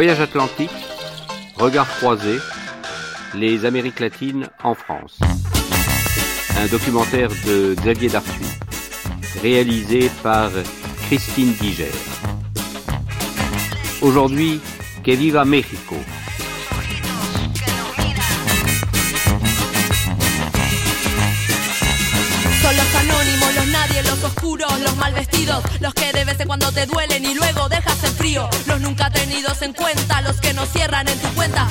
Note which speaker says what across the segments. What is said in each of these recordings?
Speaker 1: Voyage atlantique, regard croisé, les Amériques latines en France. Un documentaire de Xavier Dartuy, réalisé par Christine Diger. Aujourd'hui, Que viva México.
Speaker 2: Mal vestidos, los que de vez en cuando te duelen y luego dejas en frío, los nunca tenidos en cuenta, los que no cierran en tu cuenta.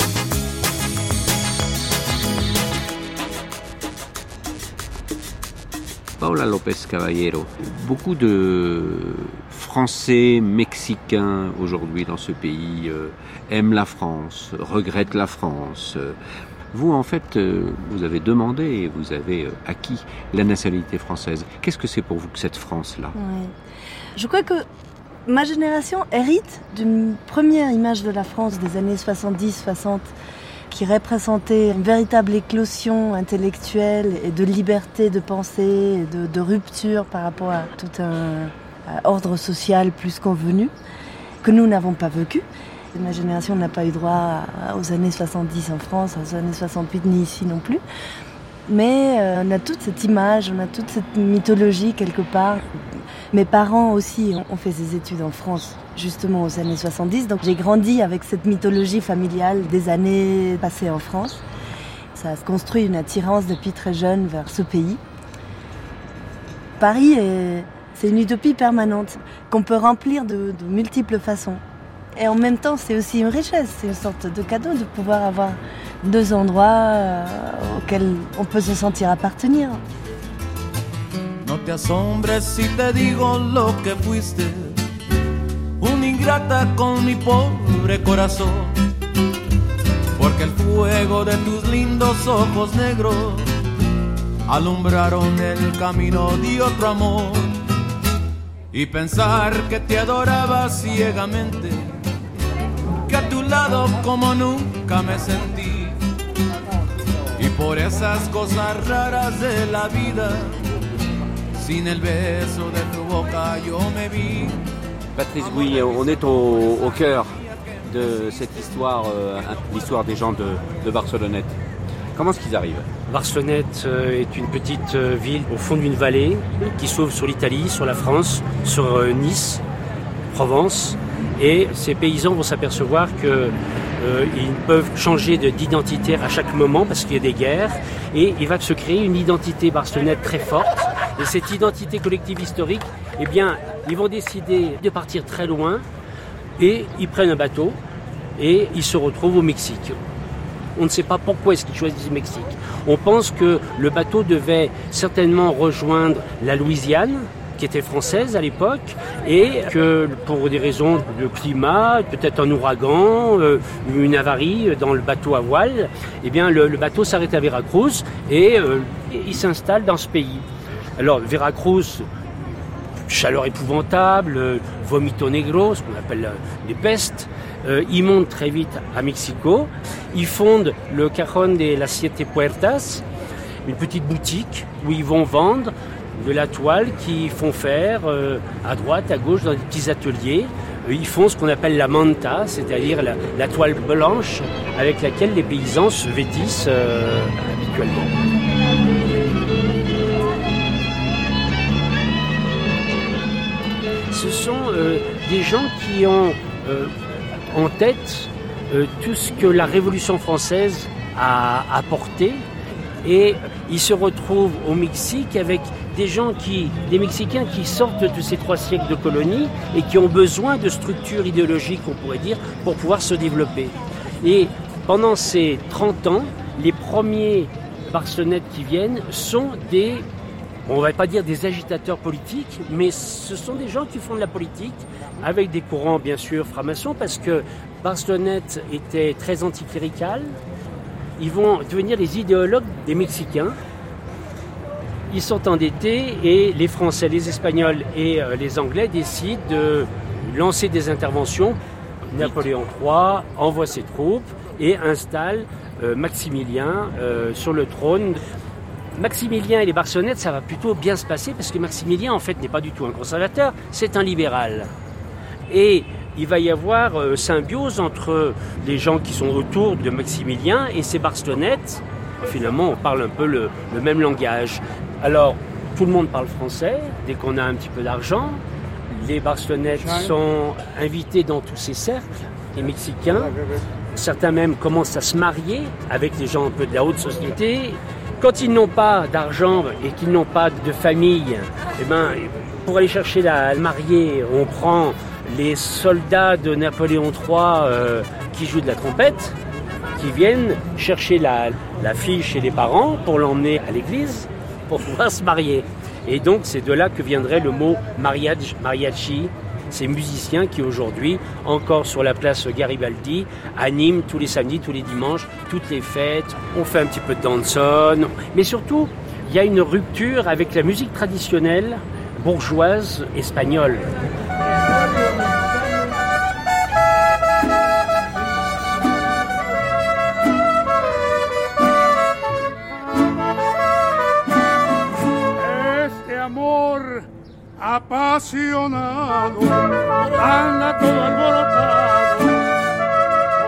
Speaker 1: Paola Lopez Caballero, beaucoup de Français, Mexicains aujourd'hui dans ce pays euh, aiment la France, regrettent la France. Vous, en fait, euh, vous avez demandé et vous avez euh, acquis la nationalité française. Qu'est-ce que c'est pour vous que cette France-là?
Speaker 3: Ouais. Je crois que ma génération hérite d'une première image de la France des années 70-60 qui représentait une véritable éclosion intellectuelle et de liberté de pensée, de, de rupture par rapport à tout un ordre social plus convenu, que nous n'avons pas vécu. Ma génération n'a pas eu droit aux années 70 en France, aux années 68 ni ici non plus. Mais euh, on a toute cette image, on a toute cette mythologie quelque part. Mes parents aussi ont- fait des études en France, justement aux années 70. Donc j'ai grandi avec cette mythologie familiale des années passées en France. Ça a construit une attirance depuis très jeune vers ce pays. Paris, est- c'est une utopie permanente qu'on peut remplir de, de multiples façons. Et en même temps, c'est aussi une richesse, c'est une sorte de cadeau de pouvoir avoir deux endroits auxquels on peut se sentir appartenir.
Speaker 4: No te asombres si te digo lo que fuiste, una ingrata con mi pobre corazón, porque el fuego de tus lindos ojos negros alumbraron el camino de otro amor, y pensar que te adoraba ciegamente, que a tu lado como nunca me sentí, por esas cosas raras de la vida. Sin el beso de tu boca yo me vi.
Speaker 1: Patrice Gouy, on est au, au cœur de cette histoire, euh, l'histoire des gens de, de Barcelonnette. Comment est-ce qu'ils arrivent?
Speaker 5: Barcelonnette euh, est une petite euh, ville au fond d'une vallée qui s'ouvre sur l'Italie, sur la France, sur Nice, Provence. Et ces paysans vont s'apercevoir que euh, ils peuvent changer de- d'identité à chaque moment parce qu'il y a des guerres. Et il va se créer une identité barcelonnaise très forte. Et cette identité collective historique, eh bien, ils vont décider de partir très loin et ils prennent un bateau et ils se retrouvent au Mexique. On ne sait pas pourquoi est-ce qu'ils choisissent le Mexique. On pense que le bateau devait certainement rejoindre la Louisiane, qui était française à l'époque, et que pour des raisons de climat, peut-être un ouragan, euh, une avarie dans le bateau à voile, eh bien le, bateau s'arrête à Veracruz et euh, il s'installe dans ce pays. Alors Veracruz, chaleur épouvantable, euh, vomito negro, ce qu'on appelle euh, les pestes. Euh, ils montent très vite à Mexico. Ils fondent le Cajon de las Siete Puertas, une petite boutique où ils vont vendre de la toile qu'ils font faire euh, à droite, à gauche, dans des petits ateliers. Euh, Ils font ce qu'on appelle la manta, c'est-à-dire la, toile blanche avec laquelle les paysans se vêtissent euh, habituellement. ce sont des gens qui ont en tête tout ce que la Révolution française a apporté et ils se retrouvent au Mexique avec des gens qui, des Mexicains qui sortent de ces trois siècles de colonie et qui ont besoin de structures idéologiques, on pourrait dire, pour pouvoir se développer. Et pendant ces 30 ans, les premiers Barcelonettes qui viennent sont des on va pas dire des agitateurs politiques, mais ce sont des gens qui font de la politique avec des courants bien sûr francs-maçons parce que Barcelonnette était très anticlérical. Ils vont devenir les idéologues des Mexicains. Ils sont endettés et les Français, les Espagnols et euh, les Anglais décident de lancer des interventions. Napoléon III envoie ses troupes et installe euh, Maximilien euh, sur le trône. Maximilien et les Barcelonnettes, ça va plutôt bien se passer parce que Maximilien, en fait, n'est pas du tout un conservateur, c'est un libéral. Et il va y avoir euh, symbiose entre les gens qui sont autour de Maximilien et ces Barcelonnettes. Finalement, on parle un peu le, le même langage. Alors, tout le monde parle français dès qu'on a un petit peu d'argent. Les Barcelonnettes sont invités dans tous ces cercles, les Mexicains. Certains même commencent à se marier avec des gens un peu de la haute société. Quand ils n'ont pas d'argent et qu'ils n'ont pas de famille, eh ben, pour aller chercher la mariée, on prend les soldats de Napoléon III euh, qui jouent de la trompette, qui viennent chercher la, la fille chez les parents pour l'emmener à l'église pour pouvoir se marier. Et donc c'est de là que viendrait le mot mariage, mariachi, ces musiciens qui aujourd'hui, encore sur la place Garibaldi, animent tous les samedis, tous les dimanches, toutes les fêtes. On fait un petit peu de danson, mais surtout, il y a une rupture avec la musique traditionnelle bourgeoise espagnole.
Speaker 6: Apasionado anda todo alborotado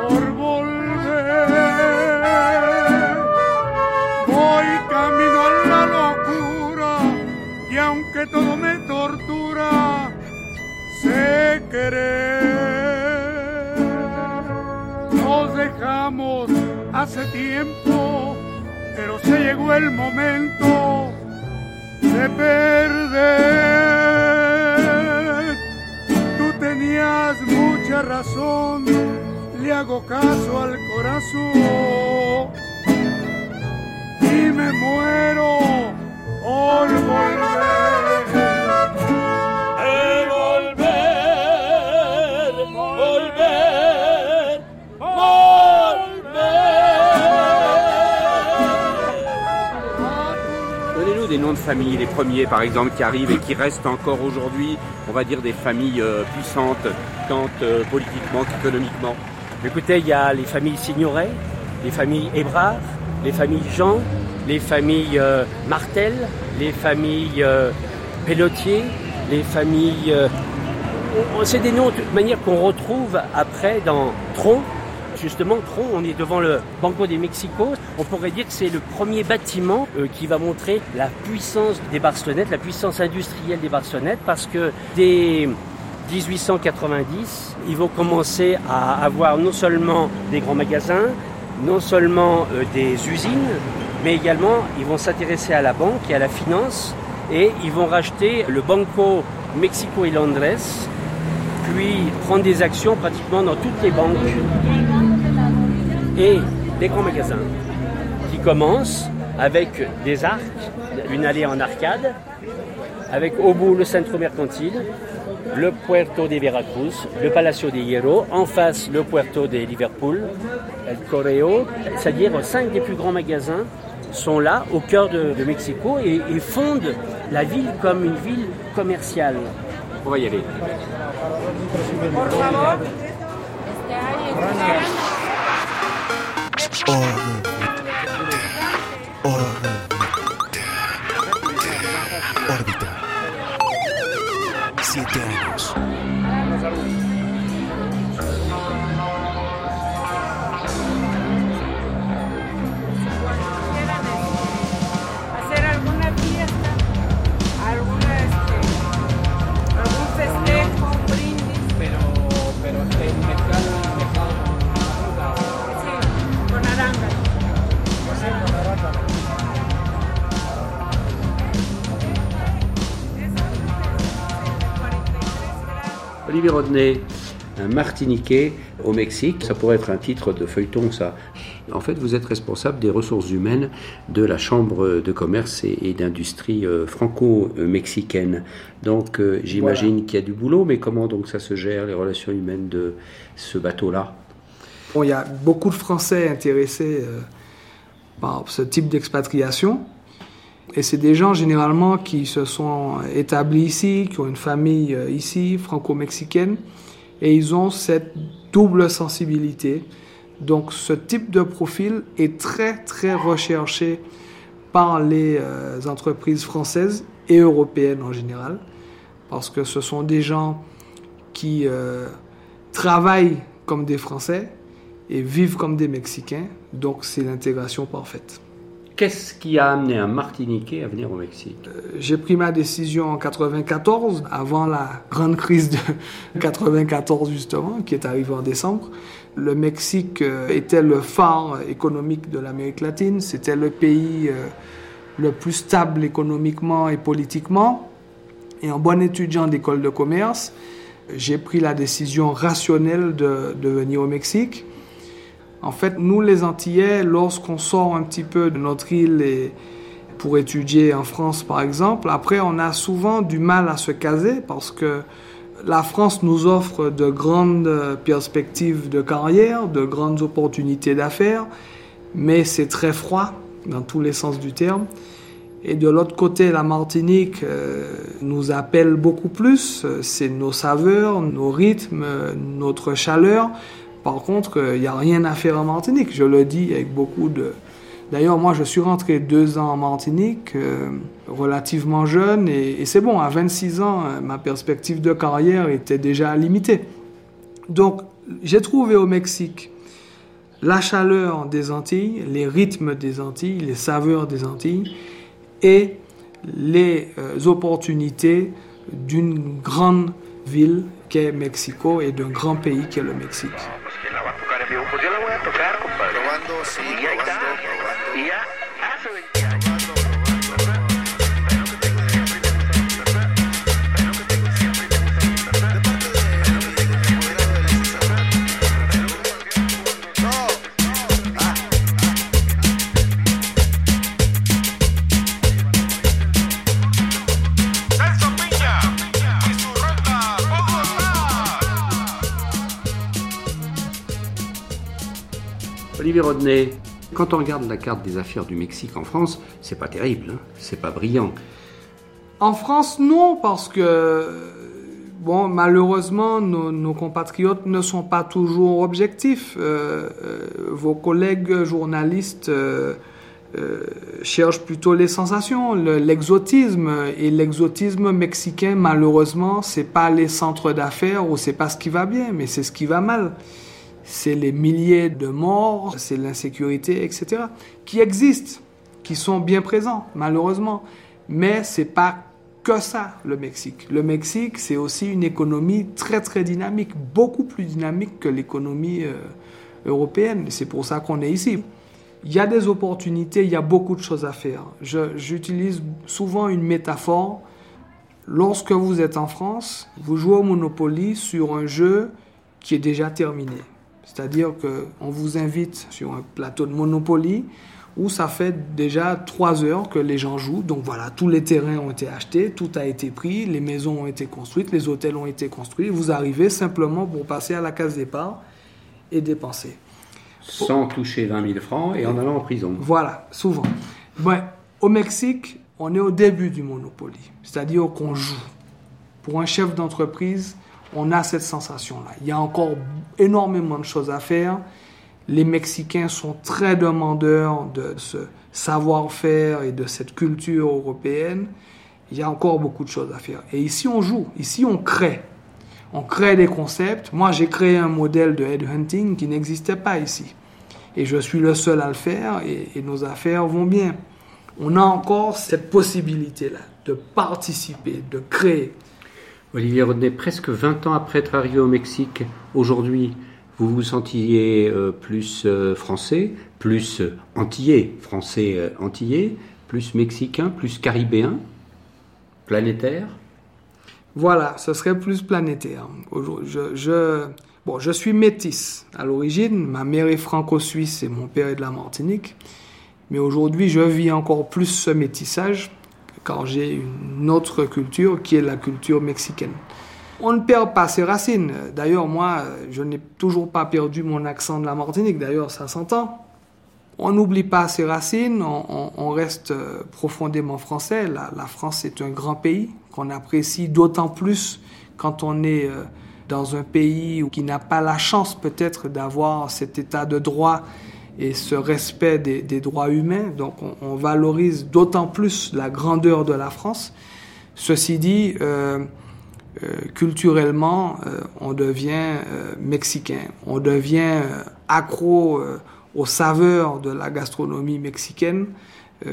Speaker 6: por volver. Voy camino a la locura y aunque todo me tortura, sé querer. Nos dejamos hace tiempo, pero se llegó el momento de perder. Tú tenías mucha razón, le hago caso al corazón y me muero por volver.
Speaker 1: Familles, les premiers par exemple qui arrivent et qui restent encore aujourd'hui, on va dire des familles euh, puissantes, tant euh, politiquement qu'économiquement.
Speaker 5: Écoutez, il y a les familles Signoret, les familles Hébrard, les familles Jean, les familles euh, Martel, les familles Pelletier, les familles... c'est des noms de toute manière qu'on retrouve après dans Tron. Justement, on est devant le Banco de Mexico. On pourrait dire que c'est le premier bâtiment euh, qui va montrer la puissance des Barcelonettes, la puissance industrielle des Barcelonettes, parce que dès 1890, ils vont commencer à avoir non seulement des grands magasins, non seulement euh, des usines, mais également ils vont s'intéresser à la banque et à la finance et ils vont racheter le Banco Mexico y Londres, puis prendre des actions pratiquement dans toutes les banques et des grands magasins qui commencent avec des arcs, une allée en arcade, avec au bout le centre mercantile, le Puerto de Veracruz, le Palacio de Hierro, en face le Puerto de Liverpool, El Correo, c'est-à-dire cinq des plus grands magasins sont là au cœur de, Mexico et fondent la ville comme une ville commerciale.
Speaker 1: On va y aller.
Speaker 7: Órbita. Siete años.
Speaker 1: Rodney, un Martiniquais au Mexique, ça pourrait être un titre de feuilleton, ça. En fait, vous êtes responsable des ressources humaines de la Chambre de commerce et, et d'industrie euh, franco-mexicaine. Donc, euh, j'imagine qu'il y a du boulot, mais comment donc ça se gère, les relations humaines de ce bateau-là?
Speaker 8: Bon, il y a beaucoup de Français intéressés euh, par ce type d'expatriation. Et c'est des gens généralement qui se sont établis ici, qui ont une famille euh, ici, franco-mexicaine, et ils ont cette double sensibilité. Donc ce type de profil est très très recherché par les euh, entreprises françaises et européennes en général, parce que ce sont des gens qui euh, travaillent comme des Français et vivent comme des Mexicains. Donc c'est l'intégration parfaite.
Speaker 1: Qu'est-ce qui a amené un Martiniquais à venir au Mexique?
Speaker 8: Euh, J'ai pris ma décision en 94, avant la grande crise de 94 justement, qui est arrivée en décembre. Le Mexique euh, était le phare économique de l'Amérique latine, c'était le pays euh, le plus stable économiquement et politiquement. Et en bon étudiant d'école de commerce, j'ai pris la décision rationnelle de, de venir au Mexique. En fait, nous les Antillais, lorsqu'on sort un petit peu de notre île et pour étudier en France par exemple, après on a souvent du mal à se caser parce que la France nous offre de grandes perspectives de carrière, de grandes opportunités d'affaires, mais c'est très froid dans tous les sens du terme. Et de l'autre côté, la Martinique euh, nous appelle beaucoup plus. C'est nos saveurs, nos rythmes, notre chaleur. Par contre, il euh, n'y a rien à faire en Martinique. Je le dis avec beaucoup de. D'ailleurs, moi, je suis rentré deux ans en Martinique, euh, relativement jeune, et, c'est bon, à 26 ans, euh, ma perspective de carrière était déjà limitée. Donc, j'ai trouvé au Mexique la chaleur des Antilles, les rythmes des Antilles, les saveurs des Antilles, et les opportunités d'une grande ville qu'est Mexico et d'un grand pays qu'est le Mexique.
Speaker 1: Quand on regarde la carte des affaires du Mexique en France, c'est pas terrible, hein c'est pas brillant.
Speaker 8: En France, non, parce que bon, malheureusement, nos, compatriotes ne sont pas toujours objectifs. Euh, euh, vos collègues journalistes euh, cherchent plutôt les sensations, l'exotisme. et l'exotisme mexicain, malheureusement, c'est pas les centres d'affaires ou c'est pas ce qui va bien, mais c'est ce qui va mal c'est les milliers de morts, c'est l'insécurité, etc., qui existent, qui sont bien présents, malheureusement. Mais c'est pas que ça, le Mexique. Le Mexique, c'est aussi une économie très, très dynamique, beaucoup plus dynamique que l'économie euh, européenne. C'est pour ça qu'on est ici. Il y a des opportunités, il y a beaucoup de choses à faire. J'utilise souvent une métaphore. Lorsque vous êtes en France, vous jouez au Monopoly sur un jeu qui est déjà terminé. C'est-à-dire qu'on vous invite sur un plateau de Monopoly où ça fait déjà trois heures que les gens jouent. Donc voilà, tous les terrains ont été achetés, tout a été pris, les maisons ont été construites, les hôtels ont été construits. Vous arrivez simplement pour passer à la case départ et dépenser.
Speaker 1: Sans toucher 20 000 francs et en allant en prison.
Speaker 8: Voilà, souvent. au Mexique, on est au début du Monopoly, c'est-à-dire qu'on joue. Pour un chef d'entreprise, on a cette sensation-là. Il y a encore énormément de choses à faire. Les Mexicains sont très demandeurs de ce savoir-faire et de cette culture européenne. Il y a encore beaucoup de choses à faire. Et ici, on joue. Ici, on crée. On crée des concepts. Moi, j'ai créé un modèle de headhunting qui n'existait pas ici. Et je suis le seul à le faire et, nos affaires vont bien. On a encore cette possibilité-là de participer, de créer.
Speaker 1: Olivier Rodney, presque 20 ans après être arrivé au Mexique, aujourd'hui, vous vous sentiez euh, plus euh, français, plus euh, antillais, français antillais, plus mexicain, plus caribéen, planétaire?
Speaker 8: Voilà, ce serait plus planétaire. Bon, je suis métisse à l'origine, ma mère est franco-suisse et mon père est de la Martinique, mais aujourd'hui je vis encore plus ce métissage car j'ai une autre culture qui est la culture mexicaine. On ne perd pas ses racines. D'ailleurs, moi, je n'ai toujours pas perdu mon accent de la Martinique. D'ailleurs, ça s'entend. On n'oublie pas ses racines, on, reste profondément français. La, la, France est un grand pays qu'on apprécie d'autant plus quand on est euh, dans un pays qui n'a pas la chance peut-être d'avoir cet état de droit et ce respect des, droits humains. Donc on, valorise d'autant plus la grandeur de la France. Ceci dit, euh, euh, culturellement, euh, on devient euh, mexicain, on devient accro aux saveurs de la gastronomie mexicaine.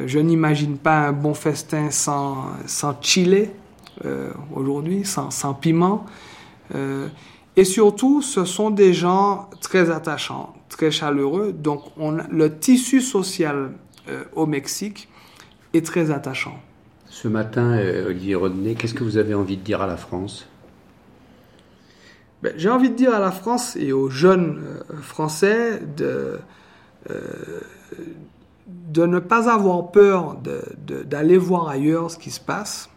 Speaker 8: je n'imagine pas un bon festin sans, sans chile aujourd'hui, sans, sans, piment. et surtout, ce sont des gens très attachants, très chaleureux. Donc, on, le tissu social au Mexique est très attachant.
Speaker 1: Ce matin, euh, Olivier Rodney, qu'est-ce que vous avez envie de dire à la France?
Speaker 8: Ben, J'ai envie de dire à la France et aux jeunes euh, Français de, euh, de ne pas avoir peur d'aller voir ailleurs ce qui se passe.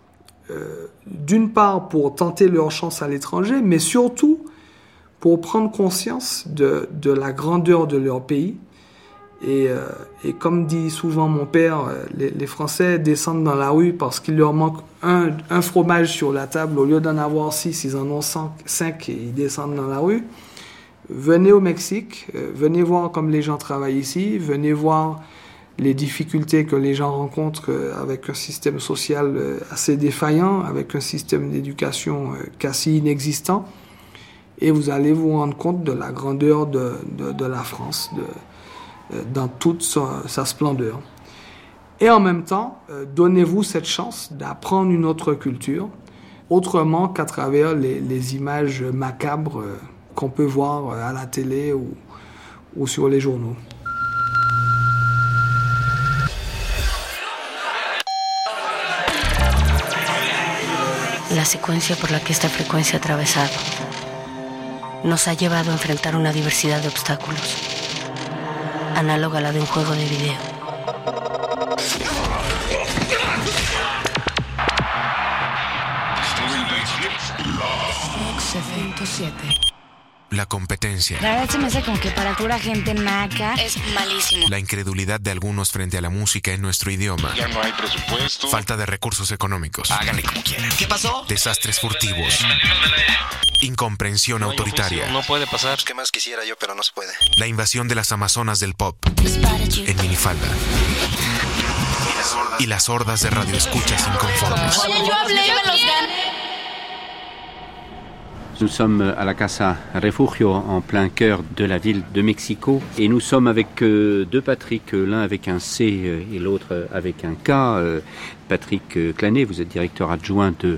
Speaker 8: D'une part pour tenter leur chance à l'étranger, mais surtout pour prendre conscience de, la grandeur de leur pays et, euh, comme dit souvent mon père, euh, les, Français descendent dans la rue parce qu'il leur manque un, un, fromage sur la table. Au lieu d'en avoir six, ils en ont cinq, et ils descendent dans la rue. Venez au Mexique, euh, venez voir comme les gens travaillent ici, venez voir les difficultés que les gens rencontrent avec un système social assez défaillant, avec un système d'éducation quasi inexistant. Et vous allez vous rendre compte de la grandeur de, la France, euh, dans toute sa, splendeur. Et en même temps, euh, donnez-vous cette chance d'apprendre une autre culture, autrement qu'à travers les, images macabres euh, qu'on peut voir à la télé ou, sur les journaux.
Speaker 9: La secuencia por la que esta frecuencia ha atravesado nos ha llevado a enfrentar una diversidad de obstáculos. análoga a la de un juego de video.
Speaker 10: La competencia.
Speaker 11: La verdad se me hace como que para pura gente naca
Speaker 9: es malísimo.
Speaker 10: La incredulidad de algunos frente a la música en nuestro idioma.
Speaker 12: Ya no hay presupuesto.
Speaker 10: Falta de recursos económicos.
Speaker 12: Háganle como quieran.
Speaker 13: ¿Qué pasó?
Speaker 10: Desastres furtivos. Incomprensión autoritaria.
Speaker 13: No puede pasar.
Speaker 14: ¿Qué más quisiera yo, pero no se puede?
Speaker 10: La invasión de las amazonas del pop. En minifalda. Y las hordas de radioescuchas inconformes.
Speaker 9: Oye, yo hablé y me los gané.
Speaker 1: Nous sommes à la Casa Refugio en plein cœur de la ville de Mexico et nous sommes avec euh, deux Patrick, l'un avec un C euh, et l'autre avec un K. Euh, Patrick Clanet, vous êtes directeur adjoint de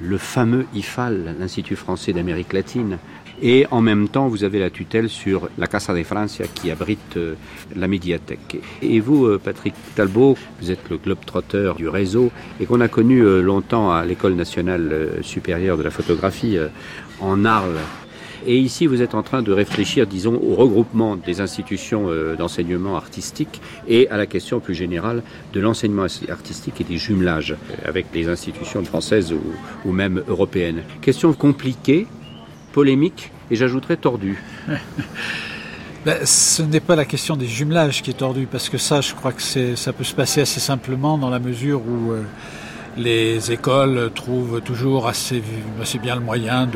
Speaker 1: le fameux IFAL, l'Institut français d'Amérique latine. Et en même temps, vous avez la tutelle sur la Casa de Francia qui abrite euh, la médiathèque. Et vous, euh, Patrick Talbot, vous êtes le globe-trotteur du réseau et qu'on a connu euh, longtemps à l'École nationale supérieure de la photographie en Arles. Et ici, vous êtes en train de réfléchir, disons, au regroupement des institutions d'enseignement artistique et à la question plus générale de l'enseignement artistique et des jumelages avec les institutions françaises ou, ou même européennes. Question compliquée, polémique et j'ajouterais tordu.
Speaker 15: Ben, ce n'est pas la question des jumelages qui est tordue, parce que ça, je crois que ça peut se passer assez simplement dans la mesure où euh, les écoles trouvent toujours assez, assez bien le moyen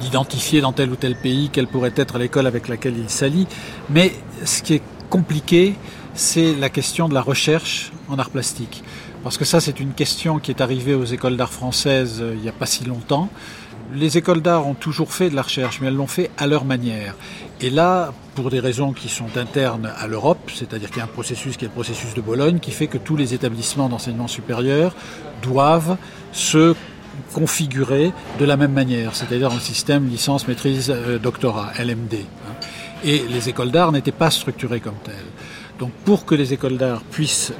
Speaker 15: d'identifier dans tel ou tel pays quelle pourrait être l'école avec laquelle ils s'allient. Mais ce qui est compliqué, c'est la question de la recherche en art plastique. Parce que ça, c'est une question qui est arrivée aux écoles d'art françaises euh, il n'y a pas si longtemps les écoles d'art ont toujours fait de la recherche, mais elles l'ont fait à leur manière. Et là, pour des raisons qui sont internes à l'Europe, c'est-à-dire qu'il y a un processus qui est le processus de Bologne, qui fait que tous les établissements d'enseignement supérieur doivent se configurer de la même manière, c'est-à-dire le système licence, maîtrise, euh, doctorat, LMD. Hein. Et les écoles d'art n'étaient pas structurées comme telles. Donc pour que les écoles d'art puissent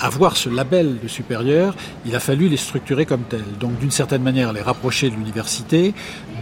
Speaker 15: avoir ce label de supérieur, il a fallu les structurer comme tels. Donc d'une certaine manière les rapprocher de l'université.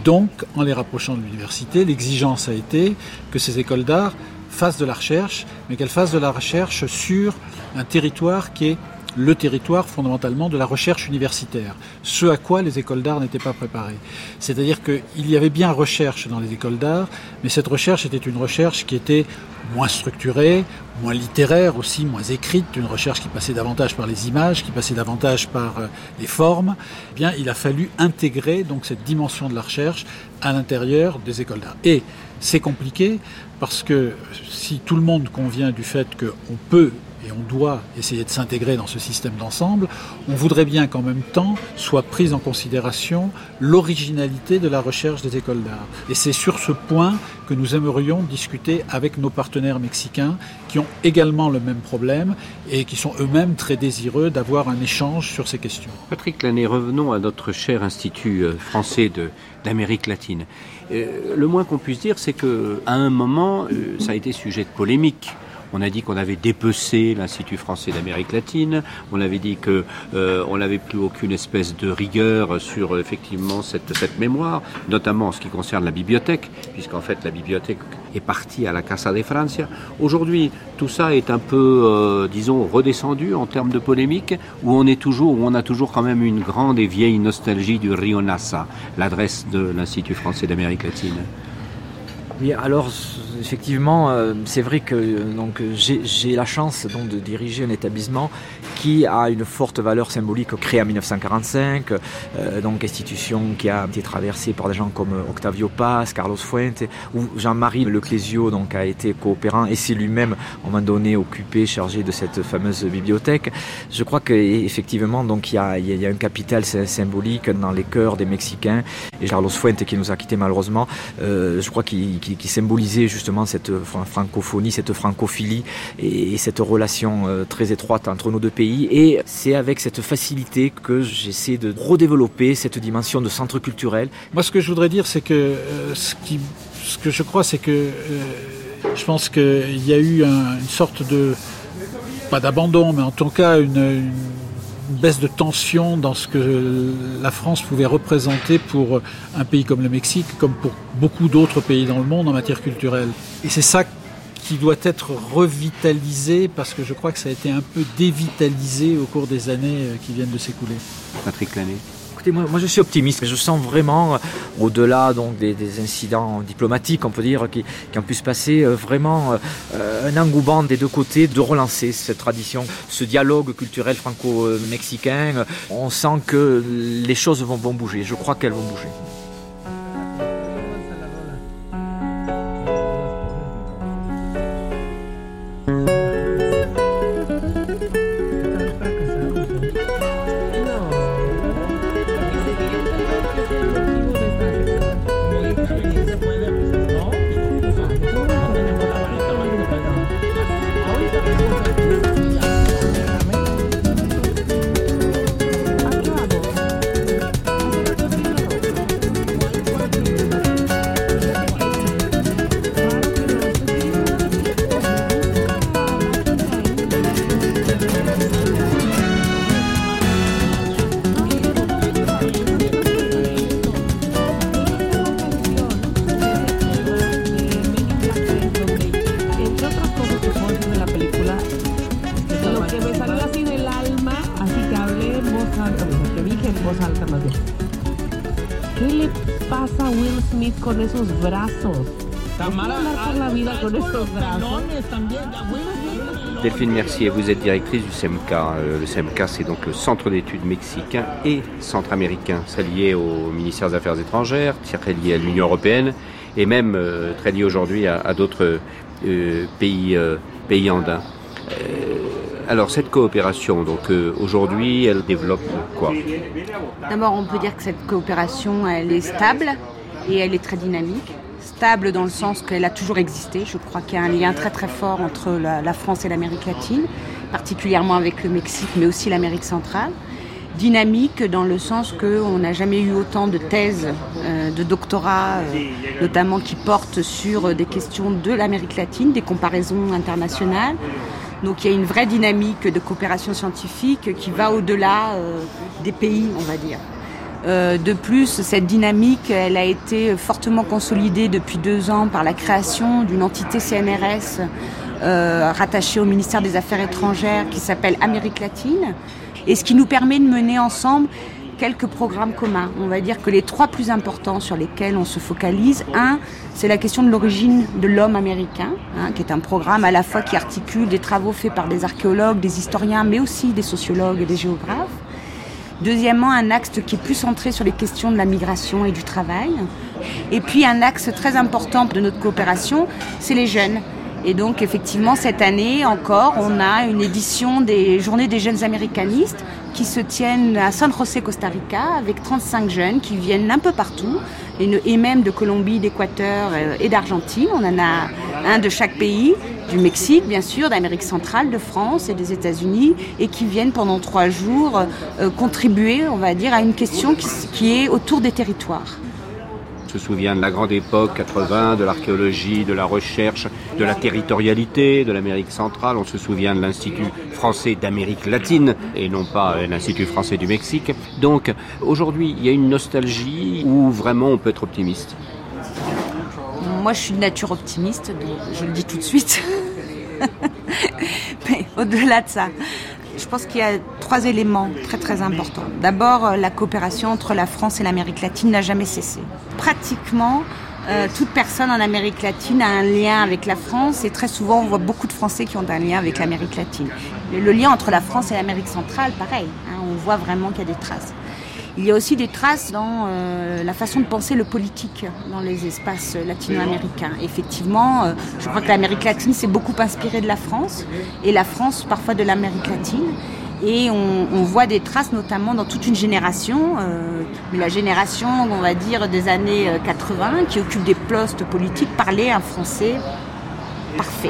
Speaker 15: Donc en les rapprochant de l'université, l'exigence a été que ces écoles d'art fassent de la recherche, mais qu'elles fassent de la recherche sur un territoire qui est le territoire fondamentalement de la recherche universitaire, ce à quoi les écoles d'art n'étaient pas préparées. C'est-à-dire qu'il y avait bien recherche dans les écoles d'art, mais cette recherche était une recherche qui était moins structurée, moins littéraire aussi, moins écrite, une recherche qui passait davantage par les images, qui passait davantage par euh, les formes. Eh bien, il a fallu intégrer donc cette dimension de la recherche à l'intérieur des écoles d'art. Et c'est compliqué parce que si tout le monde convient du fait qu'on peut et on doit essayer de s'intégrer dans ce système d'ensemble, on voudrait bien qu'en même temps soit prise en considération l'originalité de la recherche des écoles d'art. Et c'est sur ce point que nous aimerions discuter avec nos partenaires mexicains qui ont également le même problème et qui sont eux-mêmes très désireux d'avoir un échange sur ces questions.
Speaker 1: Patrick Lanné, revenons à notre cher Institut euh, français d'Amérique latine. Euh, le moins qu'on puisse dire, c'est qu'à un moment, euh, ça a été sujet de polémique. On a dit qu'on avait dépecé l'Institut français d'Amérique latine. On avait dit que euh, n'avait plus aucune espèce de rigueur sur effectivement cette, cette mémoire, notamment en ce qui concerne la bibliothèque, puisqu'en fait la bibliothèque est partie à la Casa de Francia. Aujourd'hui, tout ça est un peu, euh, disons, redescendu en termes de polémique, où on est toujours, où on a toujours quand même une grande et vieille nostalgie du Rio Nassa, l'adresse de l'Institut français d'Amérique latine.
Speaker 12: Oui, alors effectivement, euh, c'est vrai que donc j'ai la chance donc de diriger un établissement qui a une forte valeur symbolique créée en 1945, euh, donc institution qui a été traversée par des gens comme Octavio Paz, Carlos Fuente, où Jean-Marie Leclésio donc a été coopérant et c'est lui-même à un moment donné occupé, chargé de cette fameuse bibliothèque. Je crois qu'effectivement donc il y, a, y a un capital symbolique dans les cœurs des Mexicains et Carlos Fuente qui nous a quittés malheureusement, euh, je crois qu'il qui, symbolisait justement cette francophonie, cette francophilie et, cette relation euh, très étroite entre nos deux pays. Et c'est avec cette facilité que j'essaie de redévelopper cette dimension de centre culturel.
Speaker 15: Moi, ce que je voudrais dire, c'est que euh, ce, que je crois, c'est que euh, je pense qu'il y a eu une sorte de pas d'abandon, mais en tout cas une baisse de tension dans ce que la France pouvait représenter pour un pays comme le Mexique, comme pour beaucoup d'autres pays dans le monde en matière culturelle. Et c'est ça qui doit être revitalisé parce que je crois que ça a été un peu dévitalisé au cours des années qui viennent de s'écouler.
Speaker 1: Patrick
Speaker 12: Moi, je suis optimiste. Je sens vraiment, euh, au-delà des, incidents diplomatiques, on peut dire, qui, ont pu se passer, euh, vraiment euh, un engouement des deux côtés de relancer cette tradition, ce dialogue culturel franco-mexicain. On sent que les choses vont bouger. Je crois qu'elles vont bouger.
Speaker 1: Vous êtes directrice du CEMCA. Euh, le CEMCA, c'est donc le Centre d'études mexicain et centre-américain. C'est lié au ministère des Affaires étrangères, très lié à l'Union européenne et même euh, très lié aujourd'hui à, d'autres euh, pays, pays andins. alors cette coopération, donc aujourd'hui, elle développe quoi?
Speaker 13: D'abord, on peut dire que cette coopération, elle est stable et elle est très dynamique stable dans le sens qu'elle a toujours existé. Je crois qu'il y a un lien très très fort entre la, France et l'Amérique latine, particulièrement avec le Mexique, mais aussi l'Amérique centrale. Dynamique dans le sens qu'on n'a jamais eu autant de thèses, euh, de doctorats, euh, notamment qui portent sur des questions de l'Amérique latine, des comparaisons internationales. Donc il y a une vraie dynamique de coopération scientifique qui va au-delà euh, des pays, on va dire. Euh, de plus, cette dynamique, elle a été fortement consolidée depuis deux ans par la création d'une entité CNRS euh, rattachée au ministère des Affaires étrangères qui s'appelle Amérique latine, et ce qui nous permet de mener ensemble quelques programmes communs. On va dire que les trois plus importants sur lesquels on se focalise, un, c'est la question de l'origine de l'homme américain, hein, qui est un programme à la fois qui articule des travaux faits par des archéologues, des historiens, mais aussi des sociologues et des géographes. Deuxièmement, un axe qui est plus centré sur les questions de la migration et du travail. Et puis un axe très important de notre coopération, c'est les jeunes. Et donc effectivement cette année encore, on a une édition des Journées des jeunes américanistes qui se tiennent à San José, Costa Rica, avec 35 jeunes qui viennent un peu partout, et même de Colombie, d'Équateur euh, et d'Argentine. On en a un de chaque pays, du Mexique bien sûr, d'Amérique centrale, de France et des États-Unis, et qui viennent pendant trois jours euh, contribuer, on va dire, à une question qui est autour des territoires
Speaker 1: se souvient de la grande époque 80, de l'archéologie, de la recherche, de la territorialité de l'Amérique centrale. On se souvient de l'Institut français d'Amérique latine et non pas l'Institut français du Mexique. Donc aujourd'hui, il y a une nostalgie où vraiment on peut être optimiste?
Speaker 13: Moi, je suis de nature optimiste, donc je le dis tout de suite. Mais au-delà de ça, je pense qu'il y a trois éléments très très importants. D'abord, euh, la coopération entre la France et l'Amérique latine n'a jamais cessé. Pratiquement, euh, toute personne en Amérique latine a un lien avec la France et très souvent on voit beaucoup de Français qui ont un lien avec l'Amérique latine. Le, lien entre la France et l'Amérique centrale, pareil, hein, on voit vraiment qu'il y a des traces. Il y a aussi des traces dans euh, la façon de penser le politique dans les espaces latino-américains. Effectivement, je crois que l'Amérique latine s'est beaucoup inspirée de la France et la France parfois de l'Amérique latine. Et on, voit des traces notamment dans toute une génération, euh, la génération, on va dire, des années 80, qui occupe des postes politiques, parler un français parfait.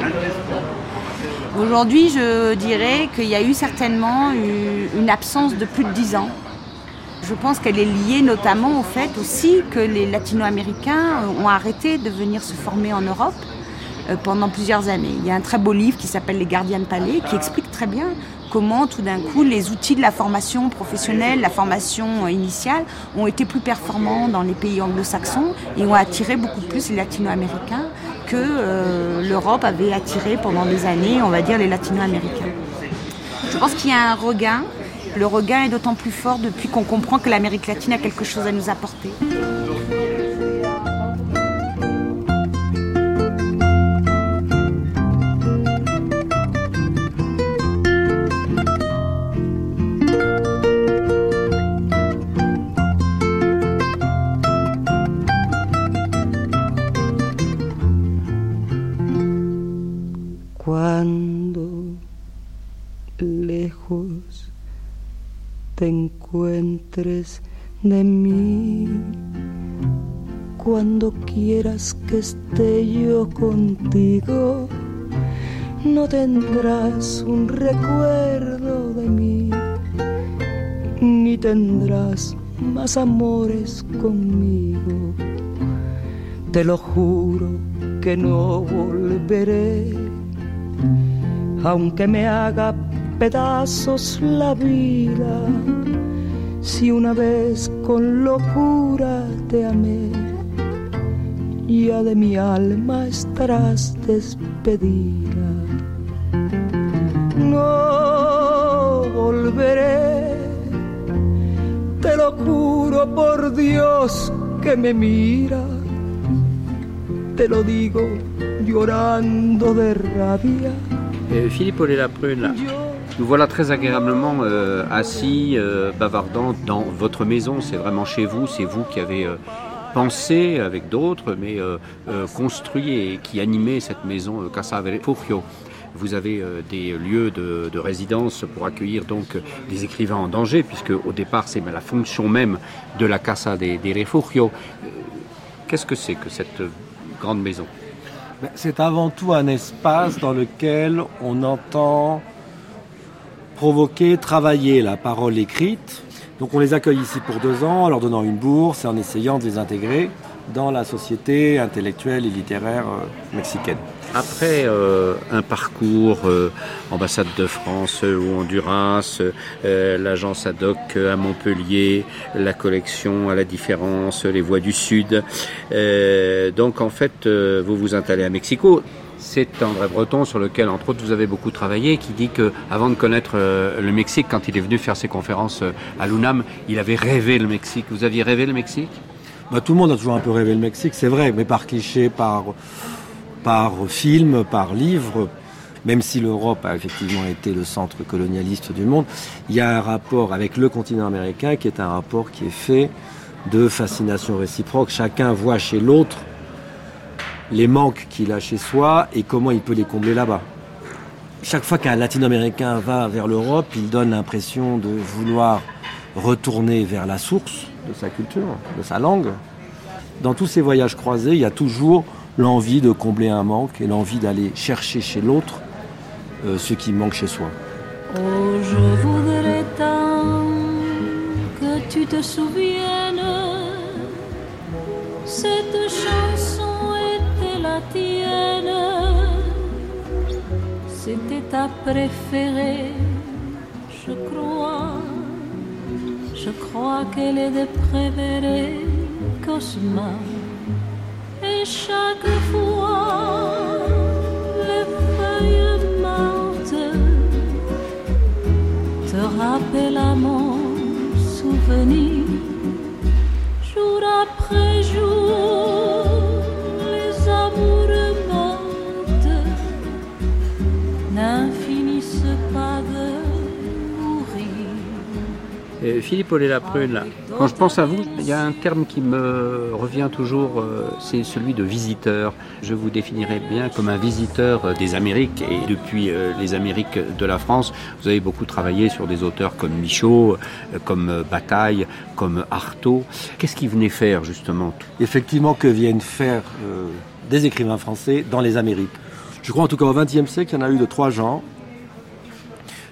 Speaker 13: Aujourd'hui, je dirais qu'il y a eu certainement une absence de plus de dix ans je pense qu'elle est liée notamment au fait aussi que les latino-américains ont arrêté de venir se former en Europe euh, pendant plusieurs années. Il y a un très beau livre qui s'appelle Les gardiens de palais qui explique très bien comment tout d'un coup les outils de la formation professionnelle, la formation initiale ont été plus performants dans les pays anglo-saxons et ont attiré beaucoup plus les latino-américains que euh, l'Europe avait attiré pendant des années, on va dire, les latino-américains. Je pense qu'il y a un regain le regain est d'autant plus fort depuis qu'on comprend que l'Amérique latine a quelque chose à nous apporter.
Speaker 16: De mí. Cuando quieras que esté yo contigo, no tendrás un recuerdo de mí, ni tendrás más amores conmigo. Te lo juro que no volveré, aunque me haga pedazos la vida. Si una vez con locura te amé, ya de mi alma estarás despedida. No volveré, te lo juro por Dios que me mira, te lo digo llorando de rabia.
Speaker 1: Eh, Philippe Olé-Laprune, Nous voilà très agréablement euh, assis, euh, bavardant dans votre maison. C'est vraiment chez vous, c'est vous qui avez euh, pensé avec d'autres, mais construit et qui animait cette maison Casa Refugio. Vous avez des lieux de, de, résidence pour accueillir donc des écrivains en danger, puisque au départ c'est la fonction même de la Casa des, des Refugio. Qu'est-ce que c'est que cette grande maison?
Speaker 17: Ben, C'est avant tout un espace dans lequel on entend provoquer, travailler la parole écrite. Donc on les accueille ici pour deux ans en leur donnant une bourse et en essayant de les intégrer dans la société intellectuelle et littéraire euh, mexicaine.
Speaker 1: Après euh, un parcours euh, ambassade de France ou Honduras, l'agence ad hoc à Montpellier, la collection à la différence, les voies du Sud, donc en fait vous vous installez à Mexico c'est André Breton sur lequel, entre autres, vous avez beaucoup travaillé, qui dit que avant de connaître euh, le Mexique, quand il est venu faire ses conférences euh, à l'UNAM, il avait rêvé le Mexique. Vous aviez rêvé le Mexique?
Speaker 17: Bah, Tout le monde a toujours un peu rêvé le Mexique, c'est vrai, mais par cliché, par, par film, par livre. Même si l'Europe a effectivement été le centre colonialiste du monde, il y a un rapport avec le continent américain qui est un rapport qui est fait de fascination réciproque. Chacun voit chez l'autre les manques qu'il a chez soi et comment il peut les combler là-bas. Chaque fois qu'un latino-américain va vers l'Europe, il donne l'impression de vouloir retourner vers la source de sa culture, de sa langue. Dans tous ces voyages croisés, il y a toujours l'envie de combler un manque et l'envie d'aller chercher chez l'autre euh, ce qui manque chez soi.
Speaker 18: Oh, c'était ta préférée, je crois, je crois qu'elle est de préférée Cosma, et chaque fois les feuilles mortes te rappellent à mon souvenir, jour après jour,
Speaker 1: Philippe Olé-Laprune, quand je pense à vous, il y a un terme qui me revient toujours, euh, c'est celui de visiteur. Je vous définirais bien comme un visiteur euh, des Amériques et depuis euh, les Amériques de la France, vous avez beaucoup travaillé sur des auteurs comme Michaud, comme Bataille, comme Artaud. Qu'est-ce qu'ils venaient faire justement?
Speaker 17: Effectivement, que viennent faire euh, des écrivains français dans les Amériques Je crois en tout cas au XXe siècle, il y en a eu de trois genres.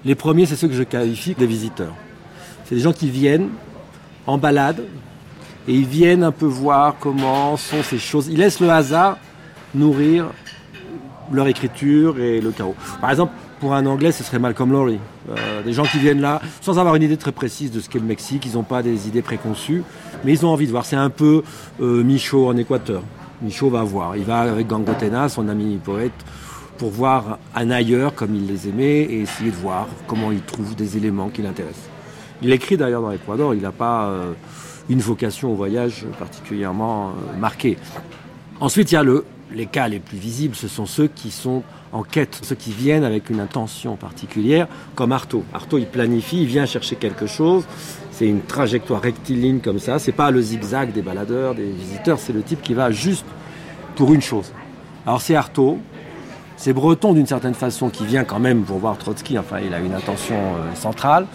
Speaker 17: Les premiers, c'est ceux que je qualifie des visiteurs. Des gens qui viennent en balade et ils viennent un peu voir comment sont ces choses. Ils laissent le hasard nourrir leur écriture et le chaos. Par exemple, pour un anglais, ce serait Malcolm Lowry. Euh, des gens qui viennent là sans avoir une idée très précise de ce qu'est le Mexique, ils n'ont pas des idées préconçues, mais ils ont envie de voir. C'est un peu euh, Michaud en Équateur. Michaud va voir. Il va avec Gangotena, son ami poète, pour voir un ailleurs comme il les aimait et essayer de voir comment il trouve des éléments qui l'intéressent. Il écrit d'ailleurs dans l'Équateur, il n'a pas euh, une vocation au voyage particulièrement euh, marquée. Ensuite, il y a le, les cas les plus visibles, ce sont ceux qui sont en quête, ceux qui viennent avec une intention particulière, comme Artaud. Artaud, il planifie, il vient chercher quelque chose, c'est une trajectoire rectiligne comme ça, c'est pas le zigzag des baladeurs, des visiteurs, c'est le type qui va juste pour une chose. Alors c'est Artaud, c'est Breton d'une certaine façon qui vient quand même pour voir Trotsky, enfin il a une intention euh, centrale.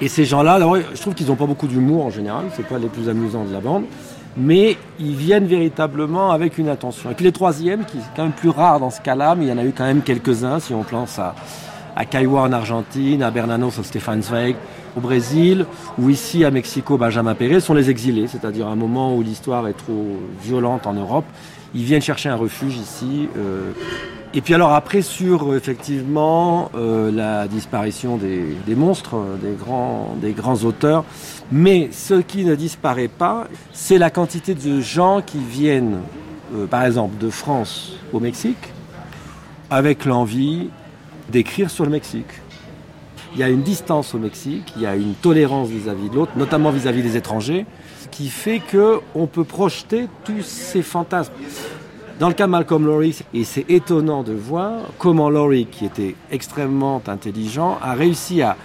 Speaker 17: Et ces gens-là, je trouve qu'ils n'ont pas beaucoup d'humour en général, c'est pas les plus amusants de la bande, mais ils viennent véritablement avec une intention. Et puis les troisièmes, qui est quand même plus rare dans ce cas-là, mais il y en a eu quand même quelques-uns, si on pense à, à en Argentine, à Bernanos au Stefan Zweig au Brésil, ou ici à Mexico, Benjamin Pérez, sont les exilés, c'est-à-dire un moment où l'histoire est trop violente en Europe. Ils viennent chercher un refuge ici. euh, et puis alors après sur euh, effectivement euh, la disparition des, des monstres, euh, des grands, des grands auteurs, mais ce qui ne disparaît pas, c'est la quantité de gens qui viennent, euh, par exemple, de France au Mexique, avec l'envie d'écrire sur le Mexique. Il y a une distance au Mexique, il y a une tolérance vis-à-vis de l'autre, notamment vis-à-vis des étrangers, qui fait que on peut projeter tous ces fantasmes. Dans le cas de Malcolm Lowry, et c'est étonnant de voir comment Lowry, qui était extrêmement intelligent, a réussi à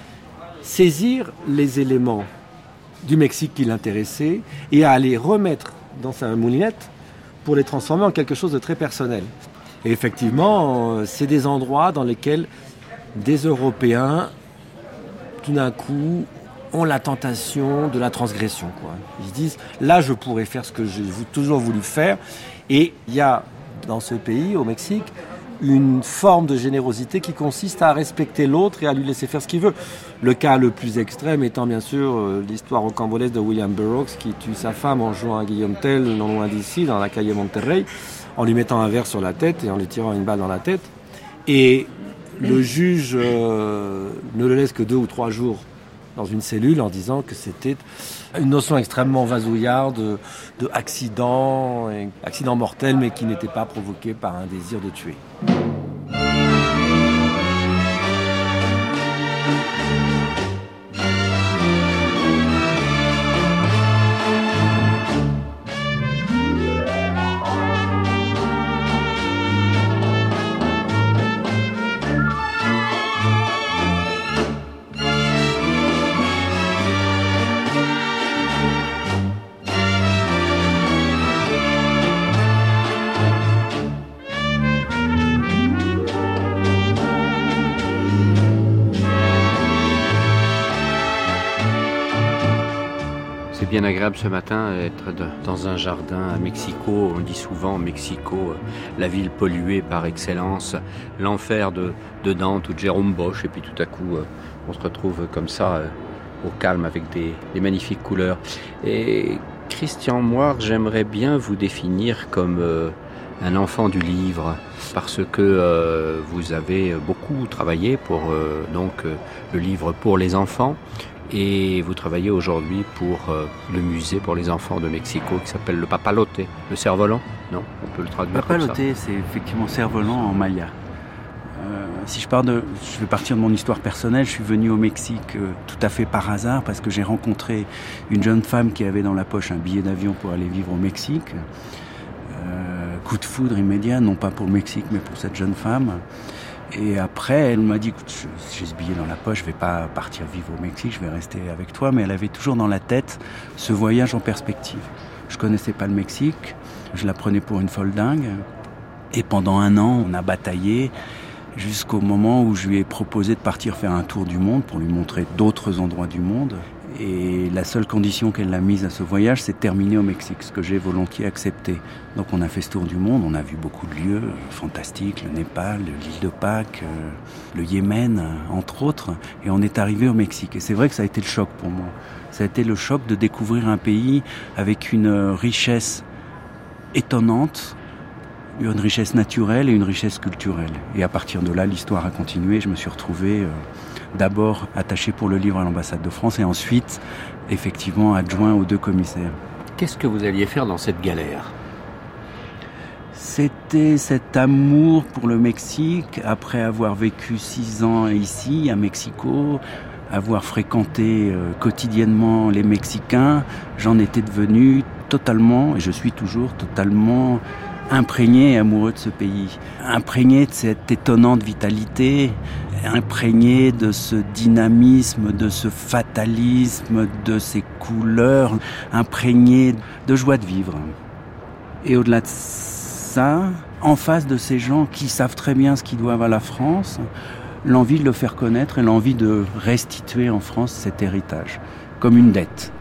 Speaker 17: saisir les éléments du Mexique qui l'intéressaient et à les remettre dans sa moulinette pour les transformer en quelque chose de très personnel. Et effectivement, euh, c'est des endroits dans lesquels des Européens, tout d'un coup, ont la tentation de la transgression. Ils se disent, là, je pourrais faire ce que j'ai toujours voulu faire. Et il y a dans ce pays, au Mexique, une forme de générosité qui consiste à respecter l'autre et à lui laisser faire ce qu'il veut. Le cas le plus extrême étant bien sûr euh, l'histoire rocambolesque de William Burroughs qui tue sa femme en jouant à Guillaume Tell non loin d'ici, dans la calle Monterrey, en lui mettant un verre sur la tête et en lui tirant une balle dans la tête. Et le juge euh, ne le laisse que deux ou trois jours dans une cellule en disant que c'était une notion extrêmement vasouillarde de, de accident, accident mortel, mais qui n'était pas provoqué par un désir de tuer.
Speaker 1: Ce matin d'être dans un jardin à Mexico. On dit souvent Mexico, euh, la ville polluée par excellence, l'enfer de, Dante ou de Jérôme Bosch. Et puis tout à coup, euh, on se retrouve comme ça euh, au calme avec des, des magnifiques couleurs. Et Christian Moire, j'aimerais bien vous définir comme un enfant du livre parce que vous avez beaucoup travaillé pour donc le livre pour les enfants et vous travaillez aujourd'hui pour euh, le musée pour les enfants de Mexico qui s'appelle le Papalote, le cerf-volant Non On peut le traduire
Speaker 19: Papalote, c'est effectivement cerf-volant en maya. Euh, si je, pars de, je vais partir de mon histoire personnelle, je suis venu au Mexique euh, tout à fait par hasard parce que j'ai rencontré une jeune femme qui avait dans la poche un billet d'avion pour aller vivre au Mexique. coup de foudre immédiat, non pas pour le Mexique mais pour cette jeune femme. Et après, elle m'a dit, écoute, j'ai ce billet dans la poche, je vais pas partir vivre au Mexique, je vais rester avec toi. Mais elle avait toujours dans la tête ce voyage en perspective. Je connaissais pas le Mexique, je la prenais pour une folle dingue. Et pendant un an, on a bataillé jusqu'au moment où je lui ai proposé de partir faire un tour du monde pour lui montrer d'autres endroits du monde. Et la seule condition qu'elle a mise à ce voyage, c'est terminer au Mexique, ce que j'ai volontiers accepté. Donc on a fait ce tour du monde, on a vu beaucoup de lieux fantastiques, le Népal, l'île de Pâques, euh, le Yémen, entre autres, et on est arrivé au Mexique. Et c'est vrai que ça a été le choc pour moi. Ça a été le choc de découvrir un pays avec une richesse étonnante, une richesse naturelle et une richesse culturelle. Et à partir de là, l'histoire a continué. Je me suis retrouvé euh, d'abord attaché pour le livre à l'ambassade de France et ensuite effectivement adjoint aux deux commissaires.
Speaker 1: Qu'est-ce que vous alliez faire dans cette galère?
Speaker 19: C'était cet amour pour le Mexique, après avoir vécu six ans ici à Mexico, avoir fréquenté euh, quotidiennement les Mexicains, j'en étais devenu totalement, et je suis toujours totalement imprégné et amoureux de ce pays, imprégné de cette étonnante vitalité, imprégné de ce dynamisme, de ce fatalisme, de ces couleurs, imprégné de joie de vivre. Et au-delà de ça, en face de ces gens qui savent très bien ce qu'ils doivent à la France, l'envie de le faire connaître et l'envie de restituer en France cet héritage, comme une dette.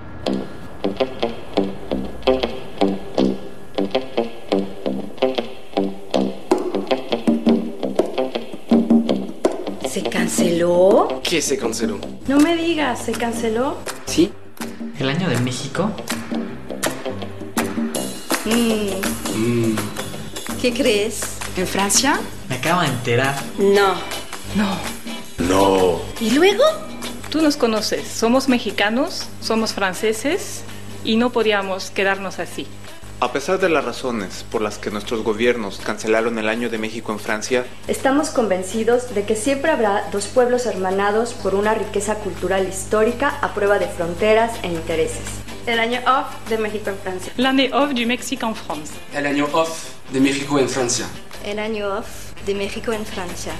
Speaker 20: ¿Qué se canceló?
Speaker 21: No me digas, ¿se canceló?
Speaker 20: Sí.
Speaker 22: ¿El año de México?
Speaker 21: Mm. Mm. ¿Qué crees?
Speaker 22: ¿En Francia? Me acabo de enterar.
Speaker 21: No.
Speaker 22: No.
Speaker 20: No.
Speaker 21: ¿Y luego?
Speaker 23: Tú nos conoces. Somos mexicanos, somos franceses y no podíamos quedarnos así.
Speaker 24: A pesar de las razones por las que nuestros gobiernos cancelaron el Año de México en Francia,
Speaker 25: estamos convencidos de que siempre habrá dos pueblos hermanados por una riqueza cultural histórica a prueba de fronteras e intereses.
Speaker 21: El año off de México en Francia.
Speaker 23: L'année off du Mexique en France.
Speaker 20: El año off de México en Francia.
Speaker 25: El año off de México en Francia.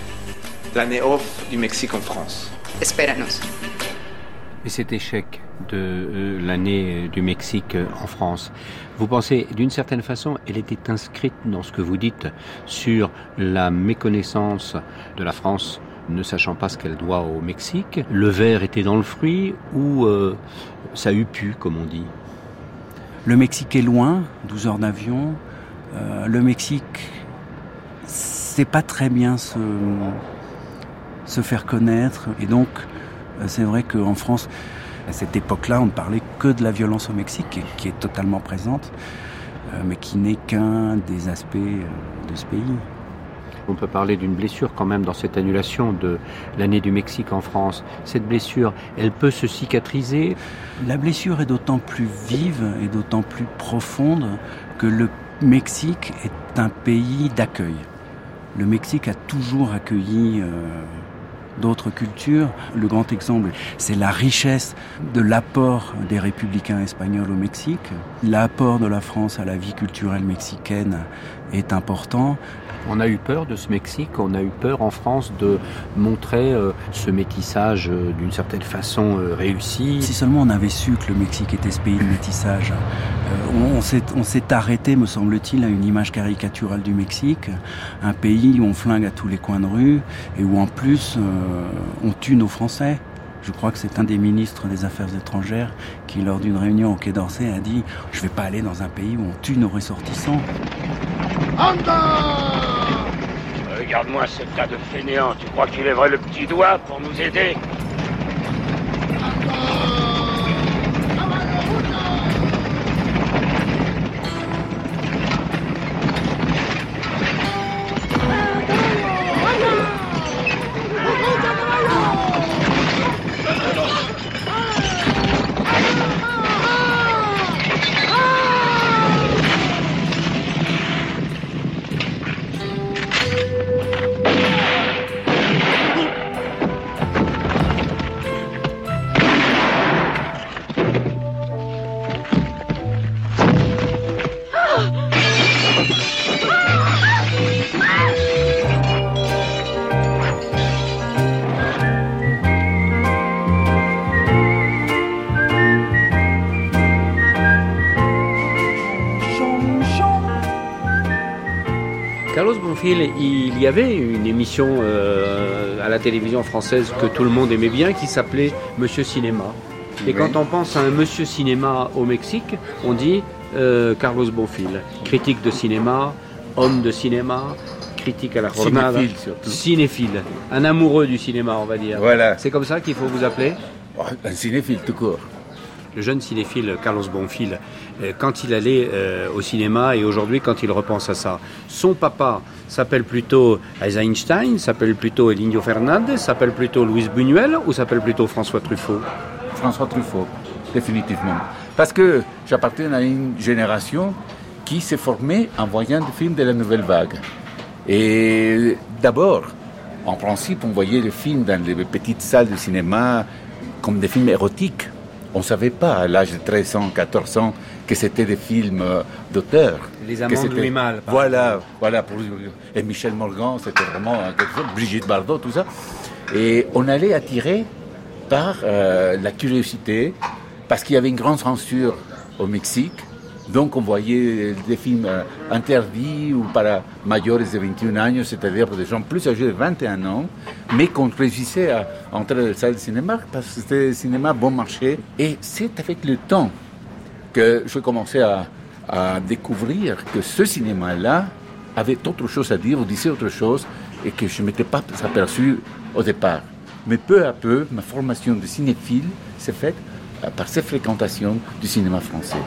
Speaker 24: L'année off du Mexique en France.
Speaker 22: Espéranos.
Speaker 1: Et cet échec de euh, l'année du Mexique en France, vous pensez, d'une certaine façon, elle était inscrite dans ce que vous dites sur la méconnaissance de la France ne sachant pas ce qu'elle doit au Mexique. Le verre était dans le fruit ou euh, ça eut pu, comme on dit?
Speaker 19: Le Mexique est loin, 12 heures d'avion. Euh, le Mexique, c'est pas très bien se, se faire connaître. Et donc, euh, c'est vrai qu'en France, à cette époque-là, on ne parlait que de la violence au Mexique, qui est totalement présente, euh, mais qui n'est qu'un des aspects euh, de ce pays.
Speaker 1: On peut parler d'une blessure quand même dans cette annulation de l'année du Mexique en France. Cette blessure, elle peut se cicatriser?
Speaker 19: La blessure est d'autant plus vive et d'autant plus profonde que le Mexique est un pays d'accueil. Le Mexique a toujours accueilli euh, d'autres cultures. Le grand exemple, c'est la richesse de l'apport des républicains espagnols au Mexique. L'apport de la France à la vie culturelle mexicaine est important.
Speaker 1: On a eu peur de ce Mexique, on a eu peur en France de montrer euh, ce métissage euh, d'une certaine façon euh, réussi.
Speaker 19: Si seulement on avait su que le Mexique était ce pays de métissage, on, on s'est arrêté, me semble-t-il, à une image caricaturale du Mexique, un pays où on flingue à tous les coins de rue et où en plus on tue nos Français. Je crois que c'est un des ministres des Affaires étrangères qui, lors d'une réunion au Quai d'Orsay, a dit Je vais pas aller dans un pays où on tue nos ressortissants.
Speaker 26: Regarde-moi ce tas de fainéants. Tu crois qu'il lèverait le petit doigt pour nous aider?
Speaker 1: Il y avait une émission euh, à la télévision française que tout le monde aimait bien qui s'appelait Monsieur Cinéma. Et
Speaker 27: Oui.
Speaker 1: quand on pense à un Monsieur Cinéma au Mexique, on dit euh, Carlos Bonfil, critique de cinéma, homme de cinéma, critique à la jornada,
Speaker 27: Cinéphile, surtout.
Speaker 1: cinéphile, un amoureux du cinéma, on va dire.
Speaker 27: Voilà.
Speaker 1: C'est comme ça qu'il faut vous appeler?
Speaker 27: Un cinéphile tout court.
Speaker 1: Le jeune cinéphile Carlos Bonfil, euh, quand il allait euh, au cinéma et aujourd'hui quand il repense à ça, son papa s'appelle plutôt Eisenstein, s'appelle plutôt Elinio Fernandez, s'appelle plutôt Luis Buñuel ou s'appelle plutôt François Truffaut?
Speaker 27: François Truffaut, définitivement. Parce que j'appartiens à une génération qui s'est formée en voyant des films de la nouvelle vague. Et d'abord, en principe, on voyait les films dans les petites salles de cinéma comme des films érotiques. On ne savait pas à l'âge de 13 ans, 14 ans que c'était des films euh, d'auteur.
Speaker 1: Les Amants de Louis Malle,
Speaker 27: Voilà, voilà. Pour, et Michel Morgan, c'était vraiment euh, quelque chose. Brigitte Bardot, tout ça. Et on allait attirer par euh, la curiosité, parce qu'il y avait une grande censure au Mexique. Donc on voyait des films euh, interdits ou para mayores de 21 ans, c'est-à-dire pour des gens plus âgés de 21 ans, mais qu'on réussissait à entrer dans les salles de cinéma parce que c'était un cinéma bon marché. Et c'est avec le temps que je commençais à, à découvrir que ce cinéma-là avait autre chose à dire ou disait autre chose et que je ne m'étais pas aperçu au départ. Mais peu à peu, ma formation de cinéphile s'est faite euh, par cette fréquentation du cinéma français.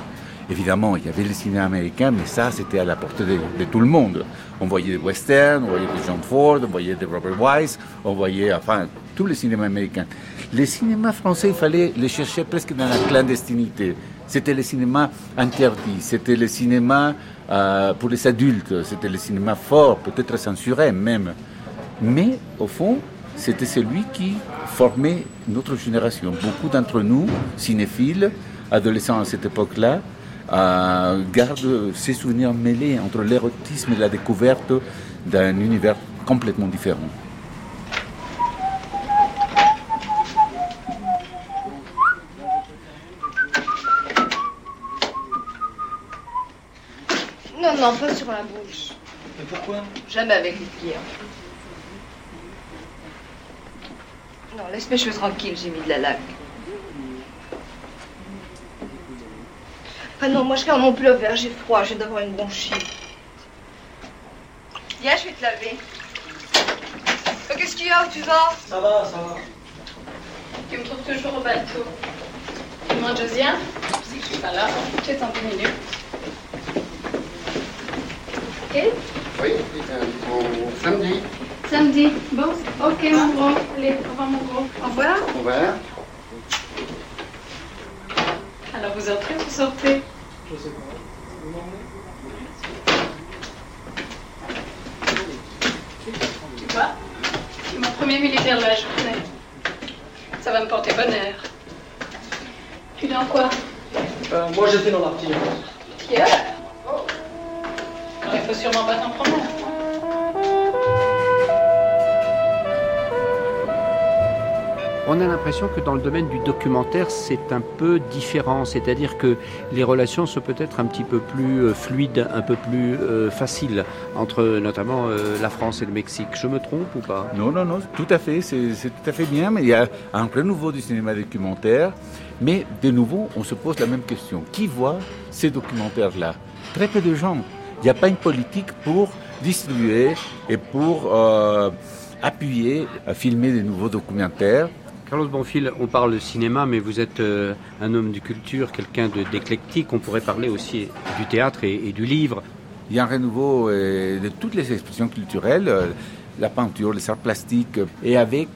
Speaker 27: Évidemment, il y avait le cinéma américain, mais ça, c'était à la portée de, tout le monde. On voyait des westerns, on voyait des John Ford, on voyait des Robert Wise, on voyait, enfin, tout le cinéma américain. Les cinémas français, il fallait les chercher presque dans la clandestinité. C'était le cinéma interdit, c'était le cinéma euh, pour les adultes, c'était le cinéma fort, peut-être censuré même. Mais au fond, c'était celui qui formait notre génération. Beaucoup d'entre nous, cinéphiles, adolescents à cette époque-là, euh, gardent ces souvenirs mêlés entre l'érotisme et la découverte d'un univers complètement différent.
Speaker 28: Non, non, pas sur la bouche.
Speaker 27: Mais pourquoi?
Speaker 28: Jamais avec les clients. Non, laisse mes cheveux tranquilles, j'ai mis de la laque. Ah non, moi je garde mon pullover, j'ai froid, j'ai d'avoir une bronchite. Viens, je vais te laver. Oh, Qu'est-ce qu'il y a Où tu vas?
Speaker 27: Ça va, ça va.
Speaker 28: Tu me trouves toujours au bateau. Josiane, tu sais que je suis pas là. Tu es en deux minutes. Ok?
Speaker 27: Oui, samedi.
Speaker 28: Samedi. Bon, ok, mon gros. Allez, au revoir, mon gros. Au revoir.
Speaker 27: Au revoir.
Speaker 28: Alors, vous entrez ou vous sortez
Speaker 27: Je sais pas.
Speaker 28: Tu vois suis mon premier militaire de la journée. Ça va me porter bonheur. Tu es dans quoi?
Speaker 27: Euh, moi, j'étais dans l'artillerie.
Speaker 28: Pierre Alors, il faut sûrement pas t'en prendre.
Speaker 1: On a l'impression que dans le domaine du documentaire, c'est un peu différent, c'est-à-dire que les relations sont peut-être un petit peu plus euh, fluides, un peu plus euh, faciles entre notamment euh, la France et le Mexique. Je me trompe ou pas?
Speaker 27: Non, non, non, tout à fait, c'est tout à fait bien, mais il y a un renouveau du cinéma documentaire, mais de nouveau, on se pose la même question. Qui voit ces documentaires-là? Très peu de gens. Il n'y a pas une politique pour distribuer et pour appuyer à filmer des nouveaux documentaires.
Speaker 1: Carlos Bonfil, on parle de cinéma, mais vous êtes euh, un homme de culture, quelqu'un d'éclectique. On pourrait parler aussi du théâtre et, du livre.
Speaker 27: Il y a un renouveau euh, de toutes les expressions culturelles, euh, la peinture, les arts plastiques, et avec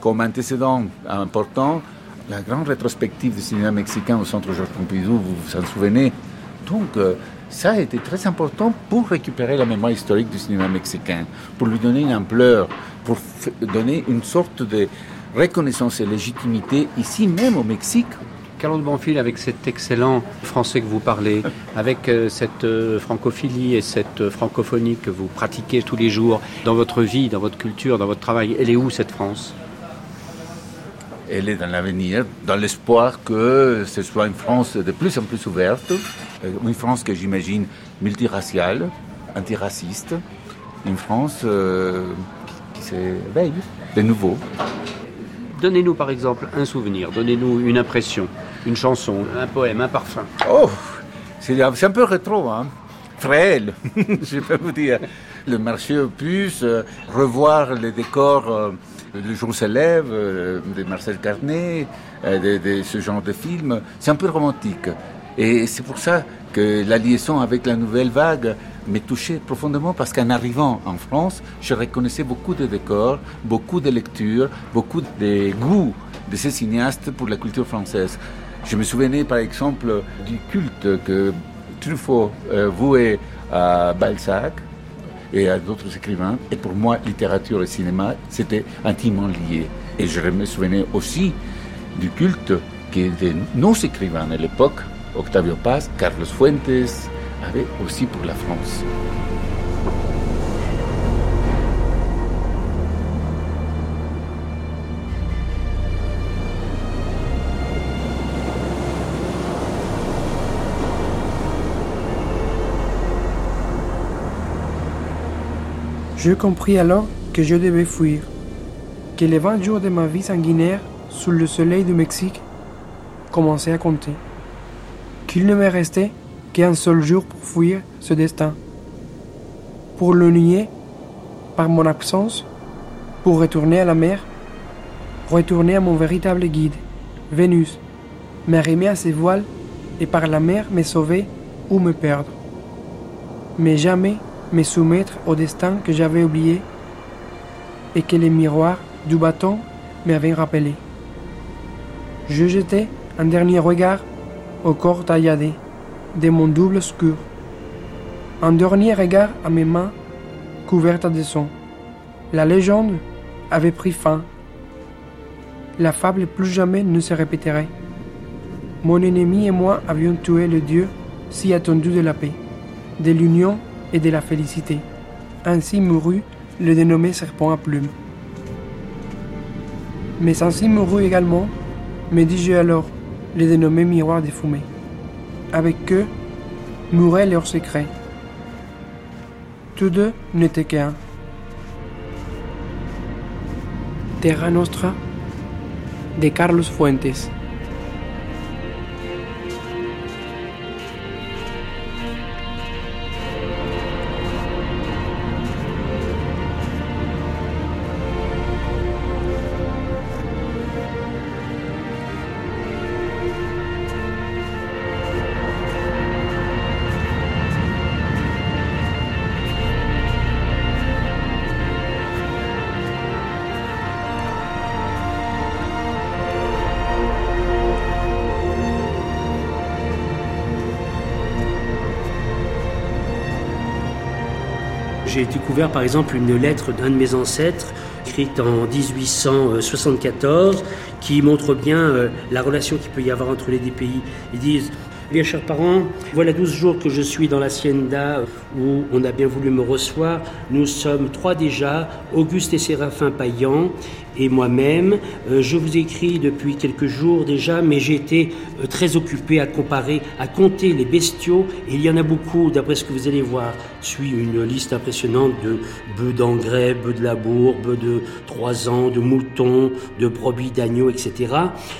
Speaker 27: comme antécédent important la grande rétrospective du cinéma mexicain au Centre Georges Pompidou, vous vous en souvenez. Donc ça a été très important pour récupérer la mémoire historique du cinéma mexicain, pour lui donner une ampleur, pour donner une sorte de reconnaissance et légitimité ici même au Mexique
Speaker 1: Carlos Bonfil, avec cet excellent français que vous parlez, avec euh, cette euh, francophilie et cette euh, francophonie que vous pratiquez tous les jours dans votre vie, dans votre culture, dans votre travail, elle est où cette France?
Speaker 27: Elle est dans l'avenir, dans l'espoir que ce soit une France de plus en plus ouverte, une France que j'imagine multiraciale, antiraciste, une France euh, qui, qui s'éveille de nouveau.
Speaker 1: Donnez-nous par exemple un souvenir, donnez-nous une impression, une chanson, un poème, un parfum.
Speaker 27: Oh, c'est un peu rétro, hein frêle, je peux vous dire. Le marché aux puces, euh, revoir les décors, euh, Le jour se lève, euh, de Marcel Carnet, euh, de, de ce genre de film, c'est un peu romantique. Et c'est pour ça que la liaison avec la nouvelle vague m'est touchée profondément parce qu'en arrivant en France, je reconnaissais beaucoup de décors, beaucoup de lectures, beaucoup de goûts de ces cinéastes pour la culture française. Je me souvenais par exemple du culte que Truffaut euh, vouait à Balzac et à d'autres écrivains. Et pour moi, littérature et cinéma, c'était intimement lié. Et je me souvenais aussi du culte que nos écrivains à l'époque, Octavio Paz, Carlos Fuentes, avaient aussi pour la France.
Speaker 29: Je compris alors que je devais fuir, que les 20 jours de ma vie sanguinaire sous le soleil du Mexique commençaient à compter, qu'il ne me restait qu'un seul jour pour fuir ce destin, pour le nier par mon absence, pour retourner à la mer, retourner à mon véritable guide, Vénus, m'arrimer à ses voiles et par la mer me sauver ou me perdre. Mais jamais me soumettre au destin que j'avais oublié et que les miroirs du bâton m'avaient rappelé. Je jetai un dernier regard au corps tailladé de mon double obscur, un dernier regard à mes mains couvertes de sang. La légende avait pris fin. La fable plus jamais ne se répéterait. Mon ennemi et moi avions tué le Dieu si attendu de la paix, de l'union et de la félicité. Ainsi mourut le dénommé serpent à plumes. Mais ainsi mourut également, me dis-je alors, le dénommé miroir des fumées. Avec eux, mourait leur secret. Tous deux n'étaient qu'un. Terra Nostra de Carlos Fuentes.
Speaker 30: J'ai découvert par exemple une lettre d'un de mes ancêtres, écrite en 1874, qui montre bien euh, la relation qu'il peut y avoir entre les deux pays. Ils disent Bien, chers parents, voilà 12 jours que je suis dans l'hacienda où on a bien voulu me recevoir. Nous sommes trois déjà, Auguste et Séraphin Payan.
Speaker 5: Et moi-même. Euh, je vous écris depuis quelques jours déjà, mais j'ai été euh, très occupé à comparer, à compter les bestiaux. Et il y en a beaucoup, d'après ce que vous allez voir. Suit une liste impressionnante de bœufs d'engrais, bœufs de labour, bœufs de 3 ans, de moutons, de brebis, d'agneaux, etc.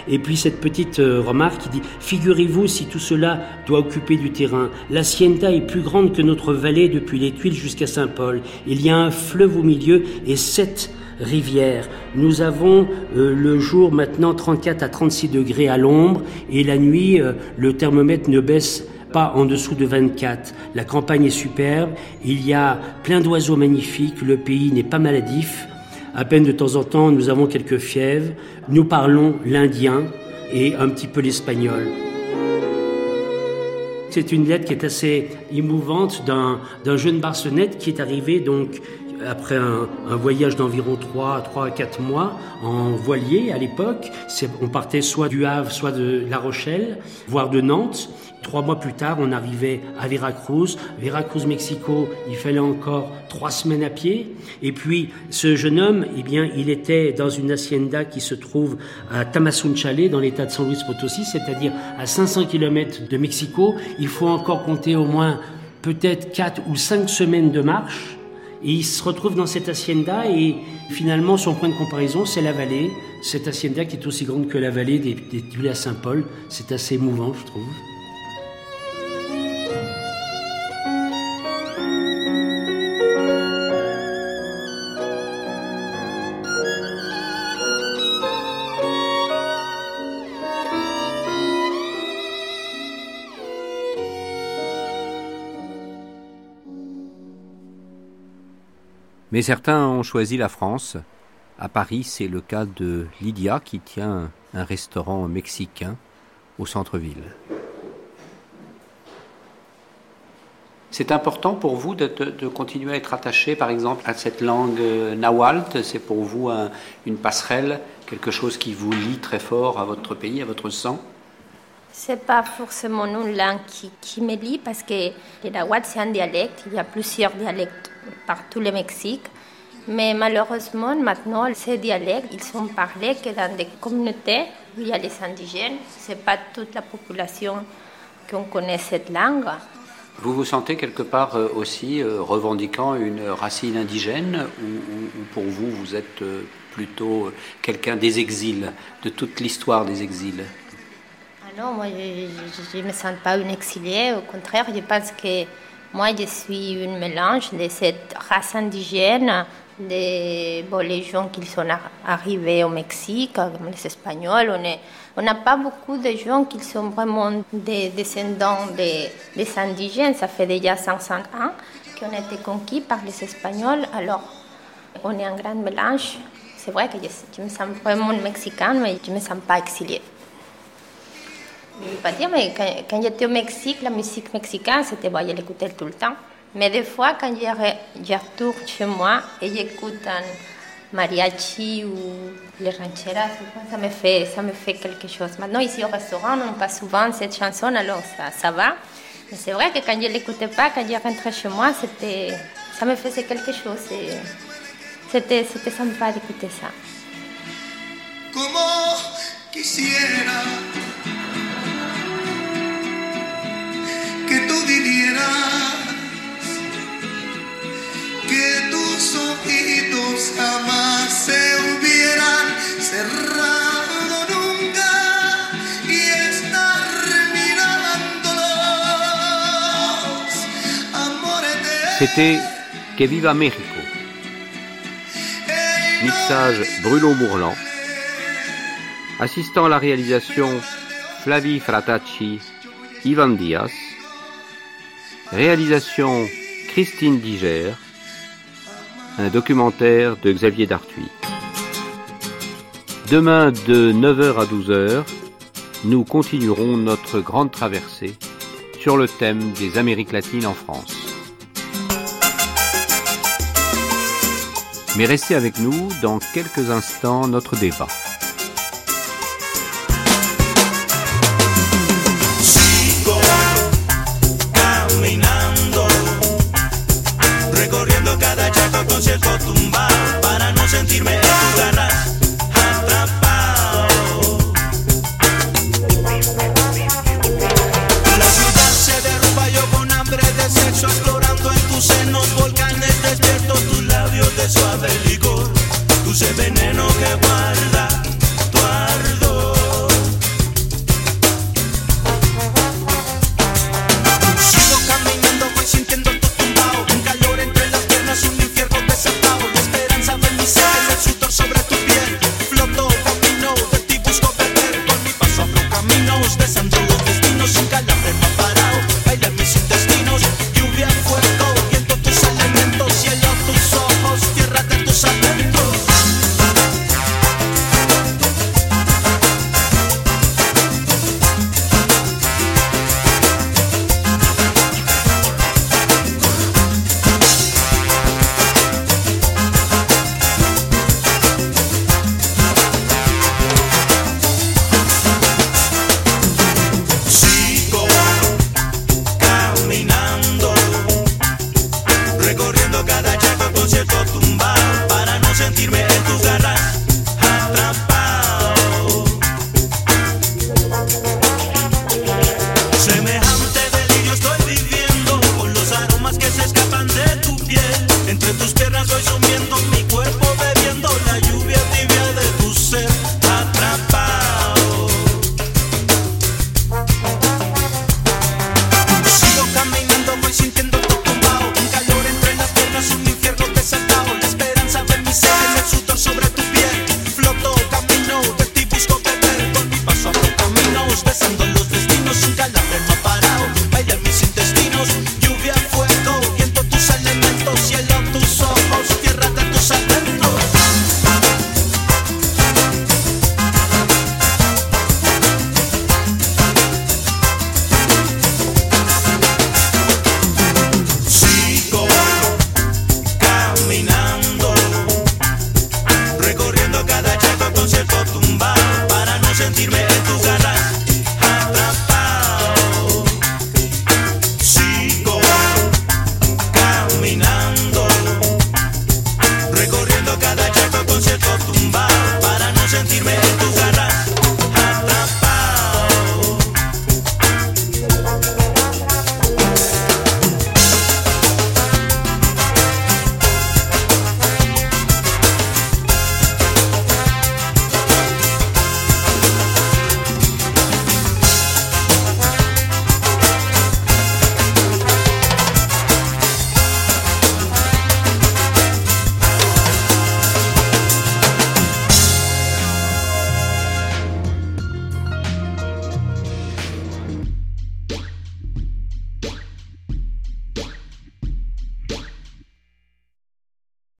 Speaker 5: Et puis cette petite euh, remarque qui dit Figurez-vous si tout cela doit occuper du terrain. L'hacienda est plus grande que notre vallée depuis les Tuiles jusqu'à Saint-Paul. Il y a un fleuve au milieu et sept rivière. Nous avons euh, le jour maintenant 34 à 36 degrés à l'ombre et la nuit, euh, le thermomètre ne baisse pas en dessous de 24. La campagne est superbe, il y a plein d'oiseaux magnifiques, le pays n'est pas maladif. À peine de temps en temps, nous avons quelques fièvres. Nous parlons l'indien et un petit peu l'espagnol. C'est une lettre qui est assez émouvante d'un jeune Barcelonnette qui est arrivé donc après un, voyage d'environ 3, 3 à 4 mois en voilier à l'époque. On partait soit du Havre, soit de La Rochelle, voire de Nantes. Trois mois plus tard, on arrivait à Veracruz. Veracruz, Mexico, il fallait encore trois semaines à pied. Et puis, ce jeune homme, eh bien, il était dans une hacienda qui se trouve à Tamazunchale, dans l'état de San Luis Potosí, c'est-à-dire à 500 km de Mexico. Il faut encore compter au moins peut-être quatre ou cinq semaines de marche. Et il se retrouve dans cette hacienda et finalement son point de comparaison c'est la vallée. Cette hacienda qui est aussi grande que la vallée des, des à Saint-Paul. C'est assez émouvant je trouve.
Speaker 1: Mais certains ont choisi la France. À Paris, c'est le cas de Lydia qui tient un restaurant mexicain au centre-ville. C'est important pour vous de, continuer à être attaché, par exemple, à cette langue nahuatl. C'est pour vous une passerelle, quelque chose qui vous lie très fort à votre pays, à votre sang?
Speaker 21: C'est pas forcément une langue qui, qui me lie parce que le nahuatl, c'est un dialecte. Il y a plusieurs dialectes partout le Mexique. Mais malheureusement, maintenant, ces dialectes, ils sont parlés que dans des communautés où il y a les indigènes. Ce n'est pas toute la population qui connaît cette langue.
Speaker 1: Vous vous sentez quelque part euh, aussi euh, revendiquant une racine indigène ou, pour vous, vous êtes euh, plutôt quelqu'un des exils, de toute l'histoire des exils?
Speaker 21: Non, moi, je ne me sens pas une exilée. Au contraire, je pense que moi, je suis un mélange de cette race indigène, de bon, les gens qui sont arrivés au Mexique, comme les Espagnols. On n'a pas beaucoup de gens qui sont vraiment des descendants des, des indigènes. Ça fait déjà 500 ans qu'on a été conquis par les Espagnols. Alors, on est un grand mélange. C'est vrai que je, me sens vraiment mexicain, mais je ne me sens pas exilée. Je ne pas dire, mais quand, j'étais au Mexique, la musique mexicaine, c'était bon, je l'écoutais tout le temps. Mais des fois, quand je, je retourne chez moi et j'écoute un mariachi ou les rancheras, ça me, fait, ça me fait quelque chose. Maintenant, ici au restaurant, on passe souvent cette chanson, alors ça, ça va. Mais c'est vrai que quand je ne l'écoutais pas, quand je rentrais chez moi, ça me faisait quelque chose. C'était, c'était sympa d'écouter ça. Como quisiera que tus ojitos jamás se hubieran cerrado.
Speaker 1: C'était Que Viva México. Mixage Bruno Mourlan. Assistant à la réalisation Flavie Fratacci, Ivan Diaz. Réalisation Christine Diger. Un documentaire de Xavier Dartuy. Demain de 9h à 12h, nous continuerons notre grande traversée sur le thème des Amériques latines en France. Mais restez avec nous dans quelques instants notre débat.